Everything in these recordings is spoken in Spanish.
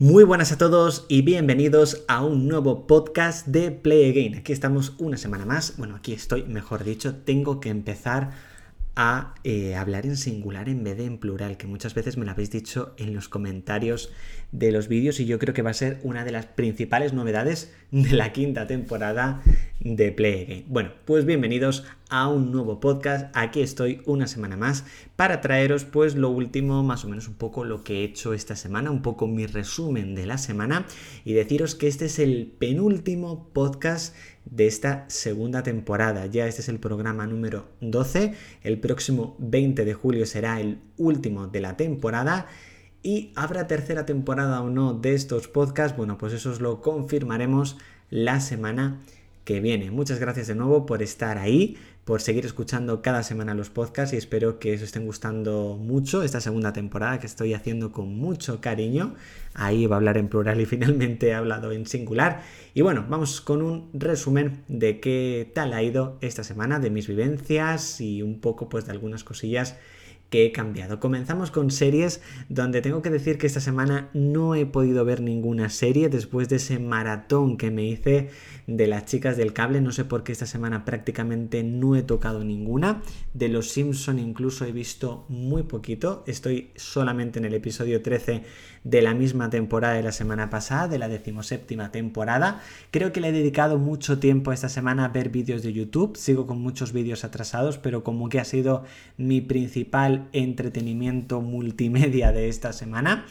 Muy buenas a todos y bienvenidos a un nuevo podcast de Play Again. Aquí estamos una semana más. Bueno, aquí estoy, mejor dicho, tengo que empezar a eh, hablar en singular en vez de en plural, que muchas veces me lo habéis dicho en los comentarios de los vídeos y yo creo que va a ser una de las principales novedades de la quinta temporada de Play Again. Bueno, pues bienvenidos a un nuevo podcast. Aquí estoy una semana más para traeros pues lo último, más o menos un poco lo que he hecho esta semana, un poco mi resumen de la semana y deciros que este es el penúltimo podcast de esta segunda temporada. Ya este es el programa número 12. El próximo 20 de julio será el último de la temporada. ¿Y habrá tercera temporada o no de estos podcasts? Bueno, pues eso os lo confirmaremos la semana que viene. Muchas gracias de nuevo por estar ahí, por seguir escuchando cada semana los podcasts y espero que os estén gustando mucho esta segunda temporada que estoy haciendo con mucho cariño. Ahí va a hablar en plural y finalmente he hablado en singular. Y bueno, vamos con un resumen de qué tal ha ido esta semana, de mis vivencias y un poco pues de algunas cosillas que he cambiado. Comenzamos con series donde tengo que decir que esta semana no he podido ver ninguna serie después de ese maratón que me hice de las chicas del cable. No sé por qué esta semana prácticamente no he tocado ninguna. De los Simpson incluso he visto muy poquito. Estoy solamente en el episodio 13 de la misma temporada de la semana pasada, de la decimoséptima temporada. Creo que le he dedicado mucho tiempo esta semana a ver vídeos de YouTube. Sigo con muchos vídeos atrasados, pero como que ha sido mi principal entretenimiento multimedia de esta semana.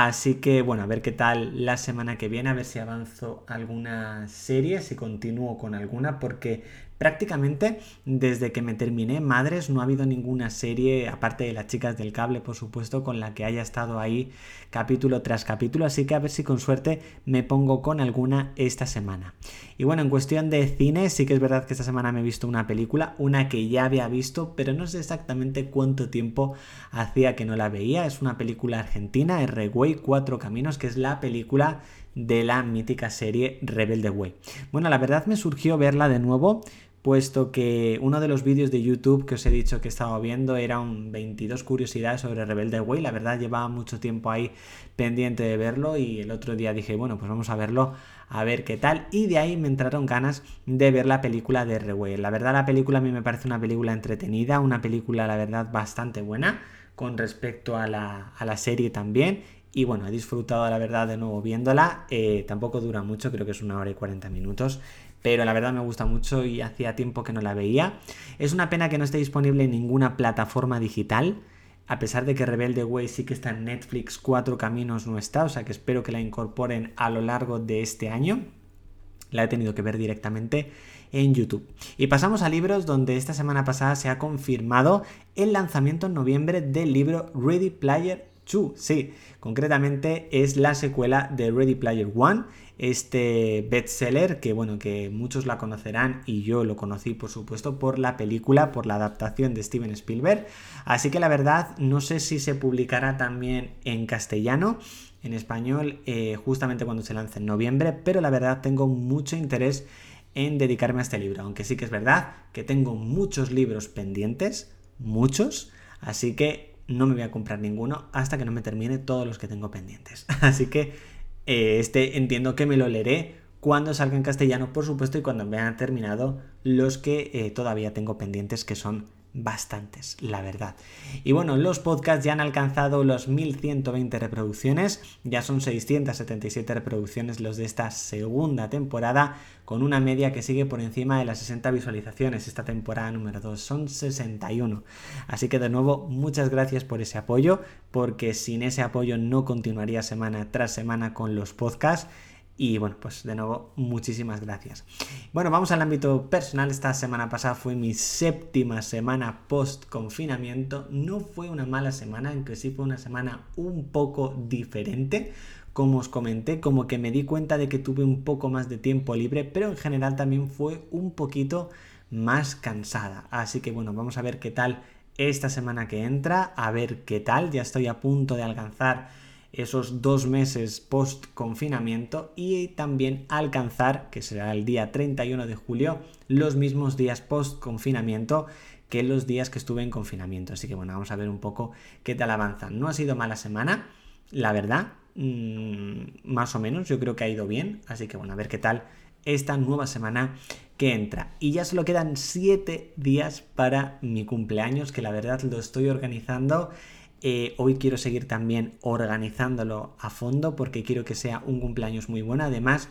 Así que bueno, a ver qué tal la semana que viene, a ver si avanzo alguna serie, si continúo con alguna, porque Prácticamente desde que me terminé Madres no ha habido ninguna serie, aparte de las chicas del cable, por supuesto, con la que haya estado ahí capítulo tras capítulo, así que a ver si con suerte me pongo con alguna esta semana. Y bueno, en cuestión de cine, sí que es verdad que esta semana me he visto una película, una que ya había visto, pero no sé exactamente cuánto tiempo hacía que no la veía. Es una película argentina, Cuatro Caminos, que es la película de la mítica serie Rebelde Way. Bueno, la verdad me surgió verla de nuevo puesto que uno de los vídeos de YouTube que os he dicho que estaba viendo era un 22 curiosidades sobre Rebelde Way. La verdad llevaba mucho tiempo ahí pendiente de verlo y el otro día dije, bueno, pues vamos a verlo a ver qué tal. Y de ahí me entraron ganas de ver la película de Reway. La verdad la película a mí me parece una película entretenida, una película la verdad bastante buena con respecto a la, a la serie también. Y bueno, he disfrutado la verdad de nuevo viéndola. Eh, tampoco dura mucho, creo que es una hora y 40 minutos pero la verdad me gusta mucho y hacía tiempo que no la veía. Es una pena que no esté disponible en ninguna plataforma digital, a pesar de que Rebelde Way sí que está en Netflix, Cuatro Caminos no está, o sea que espero que la incorporen a lo largo de este año. La he tenido que ver directamente en YouTube. Y pasamos a libros donde esta semana pasada se ha confirmado el lanzamiento en noviembre del libro Ready Player 2. Sí, concretamente es la secuela de Ready Player One este bestseller que bueno que muchos la conocerán y yo lo conocí por supuesto por la película por la adaptación de Steven Spielberg así que la verdad no sé si se publicará también en castellano en español eh, justamente cuando se lance en noviembre pero la verdad tengo mucho interés en dedicarme a este libro aunque sí que es verdad que tengo muchos libros pendientes muchos así que no me voy a comprar ninguno hasta que no me termine todos los que tengo pendientes. Así que eh, este entiendo que me lo leeré cuando salga en castellano, por supuesto, y cuando me hayan terminado los que eh, todavía tengo pendientes, que son bastantes, la verdad. Y bueno, los podcasts ya han alcanzado los 1120 reproducciones, ya son 677 reproducciones los de esta segunda temporada, con una media que sigue por encima de las 60 visualizaciones. Esta temporada número 2 son 61. Así que de nuevo, muchas gracias por ese apoyo, porque sin ese apoyo no continuaría semana tras semana con los podcasts y bueno, pues de nuevo, muchísimas gracias. Bueno, vamos al ámbito personal. Esta semana pasada fue mi séptima semana post confinamiento. No fue una mala semana, aunque sí fue una semana un poco diferente. Como os comenté, como que me di cuenta de que tuve un poco más de tiempo libre, pero en general también fue un poquito más cansada. Así que bueno, vamos a ver qué tal esta semana que entra, a ver qué tal. Ya estoy a punto de alcanzar esos dos meses post confinamiento y también alcanzar, que será el día 31 de julio, los mismos días post confinamiento que los días que estuve en confinamiento. Así que bueno, vamos a ver un poco qué tal avanza. No ha sido mala semana, la verdad. Mm, más o menos, yo creo que ha ido bien, así que bueno, a ver qué tal esta nueva semana que entra. Y ya solo quedan 7 días para mi cumpleaños, que la verdad lo estoy organizando. Eh, hoy quiero seguir también organizándolo a fondo porque quiero que sea un cumpleaños muy bueno. Además,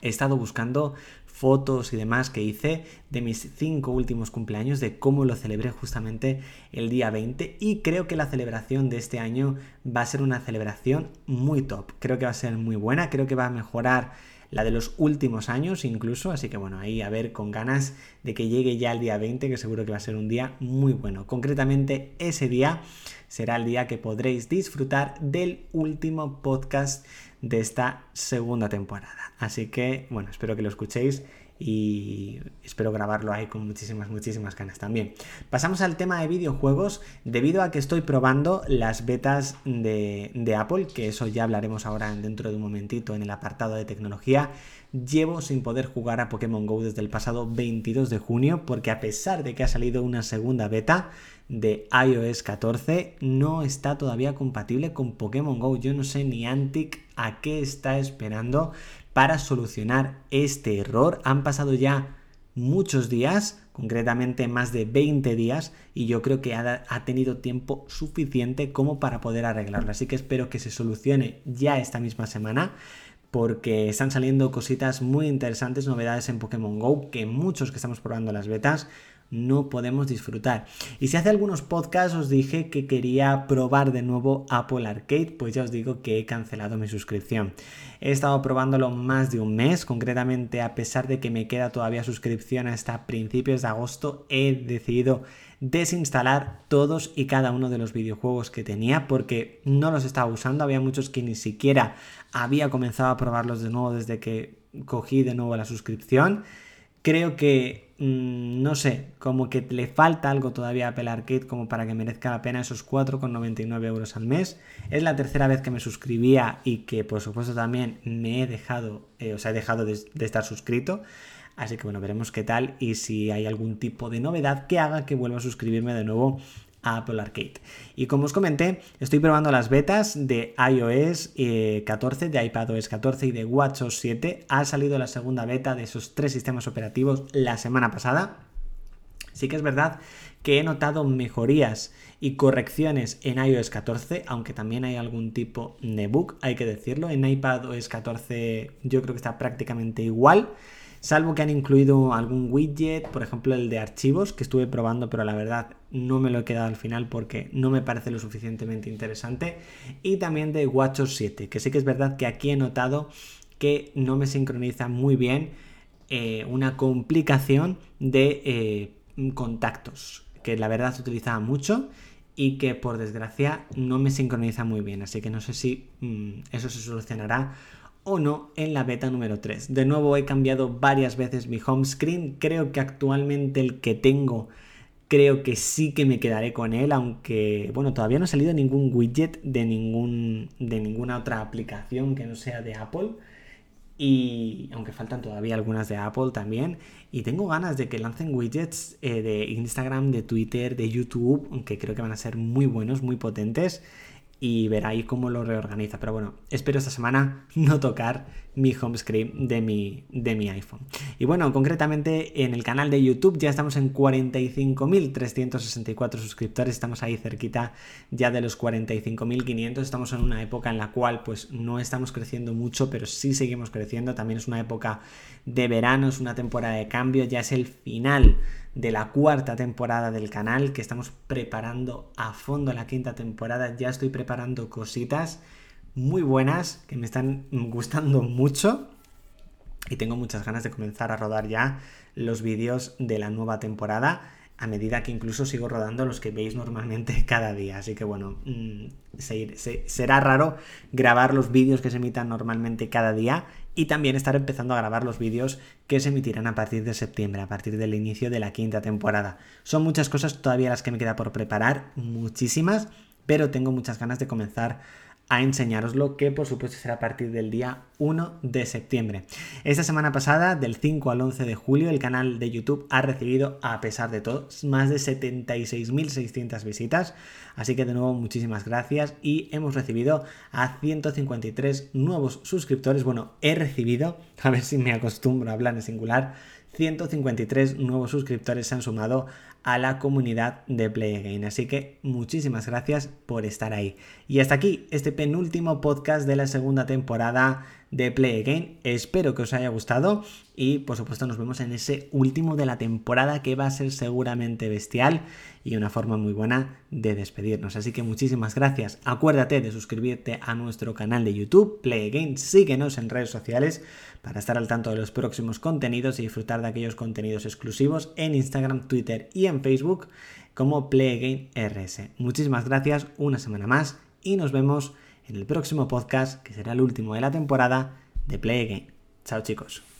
he estado buscando fotos y demás que hice de mis cinco últimos cumpleaños, de cómo lo celebré justamente el día 20 y creo que la celebración de este año va a ser una celebración muy top, creo que va a ser muy buena, creo que va a mejorar la de los últimos años incluso, así que bueno, ahí a ver con ganas de que llegue ya el día 20, que seguro que va a ser un día muy bueno. Concretamente ese día será el día que podréis disfrutar del último podcast de esta segunda temporada. Así que, bueno, espero que lo escuchéis y espero grabarlo ahí con muchísimas, muchísimas ganas también. Pasamos al tema de videojuegos, debido a que estoy probando las betas de, de, Apple, que eso ya hablaremos ahora dentro de un momentito en el apartado de tecnología. Llevo sin poder jugar a Pokémon Go desde el pasado 22 de junio, porque a pesar de que ha salido una segunda beta, de iOS 14 no está todavía compatible con Pokémon Go. Yo no sé ni Antic a qué está esperando para solucionar este error. Han pasado ya muchos días, concretamente más de 20 días, y yo creo que ha, tenido tiempo suficiente como para poder arreglarlo. Así que espero que se solucione ya esta misma semana. Porque están saliendo cositas muy interesantes, novedades en Pokémon Go, que muchos que estamos probando las betas no podemos disfrutar. Y si hace algunos podcasts os dije que quería probar de nuevo Apple Arcade, pues ya os digo que he cancelado mi suscripción. He estado probándolo más de un mes, concretamente a pesar de que me queda todavía suscripción hasta principios de agosto, he decidido desinstalar todos y cada uno de los videojuegos que tenía porque no los estaba usando, había muchos que ni siquiera había comenzado a probarlos de nuevo desde que cogí de nuevo la suscripción. Creo que Mm, no sé, como que le falta algo todavía a Apple Arcade como para que merezca la pena esos 4,99 euros al mes. Es la tercera vez que me suscribía y que por supuesto también me he dejado, eh, o sea, he dejado de, de estar suscrito. Así que bueno, veremos qué tal y si hay algún tipo de novedad que haga que vuelva a suscribirme de nuevo Apple Arcade. Y como os comenté, estoy probando las betas de iOS 14, eh, de iPadOS 14 y de WatchOS 7. Ha salido la segunda beta de esos tres sistemas operativos la semana pasada. Sí que es verdad que he notado mejorías y correcciones en iOS 14, aunque también hay algún tipo de bug, hay que decirlo. En iPadOS 14 yo creo que está prácticamente igual salvo que han incluido algún widget, por ejemplo el de archivos, que estuve probando, pero la verdad no me lo he quedado al final porque no me parece lo suficientemente interesante, y también de WatchOS 7, que sí que es verdad que aquí he notado que no me sincroniza muy bien eh, una complicación de eh, contactos, que la verdad se utilizaba mucho y que por desgracia no me sincroniza muy bien, así que no sé si mm, eso se solucionará o no en la beta número 3. De nuevo he cambiado varias veces mi home screen, creo que actualmente el que tengo creo que sí que me quedaré con él, aunque bueno, todavía no ha salido ningún widget de, ningún, de ninguna otra aplicación que no sea de Apple. Y aunque faltan todavía algunas de Apple también. Y tengo ganas de que lancen widgets eh, de Instagram, de Twitter, de YouTube, aunque creo que van a ser muy buenos, muy potentes y ver ahí cómo lo reorganiza. Pero bueno, espero esta semana no tocar mi home screen de mi, de mi iPhone. Y bueno, concretamente en el canal de YouTube ya estamos en 45.364 suscriptores, estamos ahí cerquita ya de los 45.500, estamos en una época en la cual pues no estamos creciendo mucho, pero sí seguimos creciendo, también es una época de verano, es una temporada de cambio, ya es el final de la cuarta temporada del canal, que estamos preparando a fondo la quinta temporada. Ya estoy preparando cositas muy buenas que me están gustando mucho. Y tengo muchas ganas de comenzar a rodar ya los vídeos de la nueva temporada a medida que incluso sigo rodando los que veis normalmente cada día. Así que bueno, mm, será raro grabar los vídeos que se emitan normalmente cada día y también estar empezando a grabar los vídeos que se emitirán a partir de septiembre, a partir del inicio de la quinta temporada. Son muchas cosas todavía las que me queda por preparar, muchísimas, pero tengo muchas ganas de comenzar a enseñaroslo, que por supuesto será a partir del día 1 de septiembre. Esta semana pasada, del 5 al 11 de julio, el canal de YouTube ha recibido, a pesar de todo, más de 76.600 visitas. Así que de nuevo, muchísimas gracias. Y hemos recibido a 153 nuevos suscriptores. Bueno, he recibido, a ver si me acostumbro a hablar en singular 153 nuevos suscriptores se han sumado a la comunidad de Play Again. Así que muchísimas gracias por estar ahí. Y hasta aquí este penúltimo podcast de la segunda temporada de Play Again. Espero que os haya gustado y por supuesto nos vemos en ese último de la temporada que va a ser seguramente bestial y una forma muy buena de despedirnos. Así que muchísimas gracias. Acuérdate de suscribirte a nuestro canal de YouTube Play Again. Síguenos en redes sociales para estar al tanto de los próximos contenidos y disfrutar de aquellos contenidos exclusivos en Instagram, Twitter y en Facebook como Play Again RS. Muchísimas gracias una semana más y nos vemos en el próximo podcast, que será el último de la temporada de Play Again. Chao chicos.